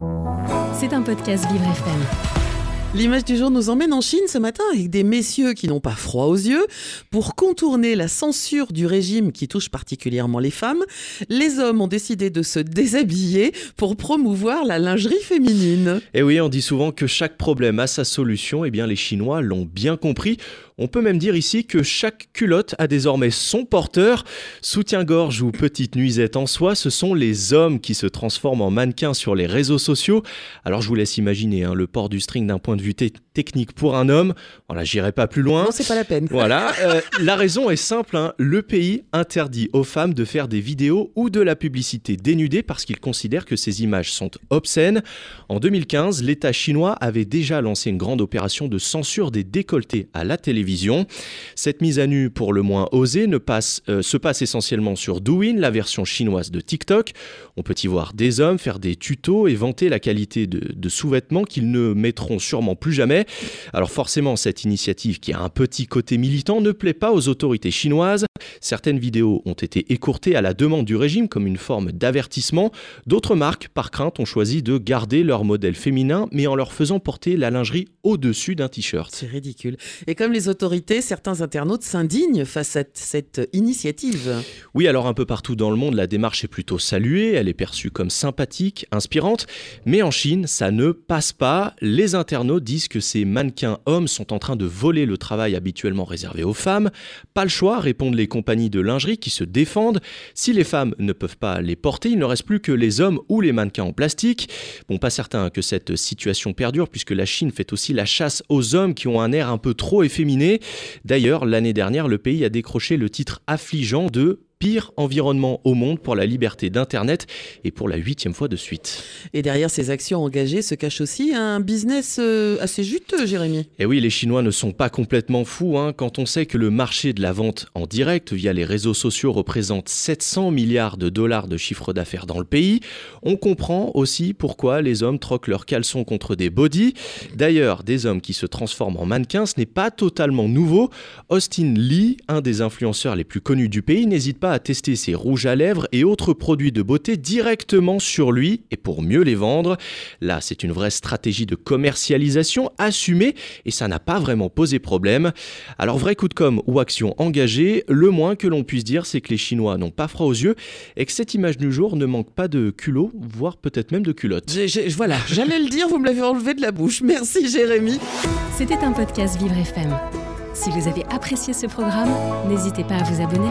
C'est un podcast Vivre FM. L'image du jour nous emmène en Chine ce matin avec des messieurs qui n'ont pas froid aux yeux. Pour contourner la censure du régime qui touche particulièrement les femmes, les hommes ont décidé de se déshabiller pour promouvoir la lingerie féminine. Et oui, on dit souvent que chaque problème a sa solution, et bien les Chinois l'ont bien compris. On peut même dire ici que chaque culotte a désormais son porteur. Soutien-gorge ou petite nuisette en soi, ce sont les hommes qui se transforment en mannequins sur les réseaux sociaux. Alors je vous laisse imaginer hein, le port du string d'un point de vue technique pour un homme. Voilà, j'irai pas plus loin. Non, c'est pas la peine. Voilà, euh, la raison est simple. Hein. Le pays interdit aux femmes de faire des vidéos ou de la publicité dénudée parce qu'il considère que ces images sont obscènes. En 2015, l'État chinois avait déjà lancé une grande opération de censure des décolletés à la télévision cette mise à nu pour le moins osée ne passe, euh, se passe essentiellement sur Douyin, la version chinoise de TikTok. On peut y voir des hommes faire des tutos et vanter la qualité de, sous-vêtements qu'ils ne mettront sûrement plus jamais. Alors forcément, cette initiative qui a un petit côté militant ne plaît pas aux autorités chinoises. Certaines vidéos ont été écourtées à la demande du régime comme une forme d'avertissement. D'autres marques, par crainte, ont choisi de garder leur modèle féminin, mais en leur faisant porter la lingerie au-dessus d'un t-shirt. C'est ridicule. Et comme les autorités, certains internautes s'indignent face à cette initiative. Oui, alors un peu partout dans le monde, la démarche est plutôt saluée, elle est perçue comme sympathique, inspirante, mais en Chine, ça ne passe pas. Les internautes disent que ces mannequins hommes sont en train de voler le travail habituellement réservé aux femmes. Pas le choix, répondent les compagnies de lingerie qui se défendent. Si les femmes ne peuvent pas les porter, il ne reste plus que les hommes ou les mannequins en plastique. Bon, pas certain que cette situation perdure puisque la Chine fait aussi la chasse aux hommes qui ont un air un peu trop efféminé. D'ailleurs, l'année dernière, le pays a décroché le titre affligeant de pire environnement au monde pour la liberté d'Internet et pour la huitième fois de suite. Et derrière ces actions engagées se cache aussi un business euh, assez juteux, Jérémy. Et oui, les Chinois ne sont pas complètement fous hein, quand on sait que le marché de la vente en direct via les réseaux sociaux représente 700 milliards de dollars de chiffre d'affaires dans le pays. On comprend aussi pourquoi les hommes troquent leurs caleçons contre des body. D'ailleurs, des hommes qui se transforment en mannequins, ce n'est pas totalement nouveau. Austin Lee, un des influenceurs les plus connus du pays, n'hésite pas à tester ses rouges à lèvres et autres produits de beauté directement sur lui et pour mieux les vendre. Là, c'est une vraie stratégie de commercialisation assumée et ça n'a pas vraiment posé problème. Alors, vrai coup de com ou action engagée, le moins que l'on puisse dire, c'est que les Chinois n'ont pas froid aux yeux et que cette image du jour ne manque pas de culot, voire peut-être même de culotte. voilà, j'allais le dire, vous me l'avez enlevé de la bouche. Merci Jérémy. C'était un podcast Vivre FM. Si vous avez apprécié ce programme, n'hésitez pas à vous abonner.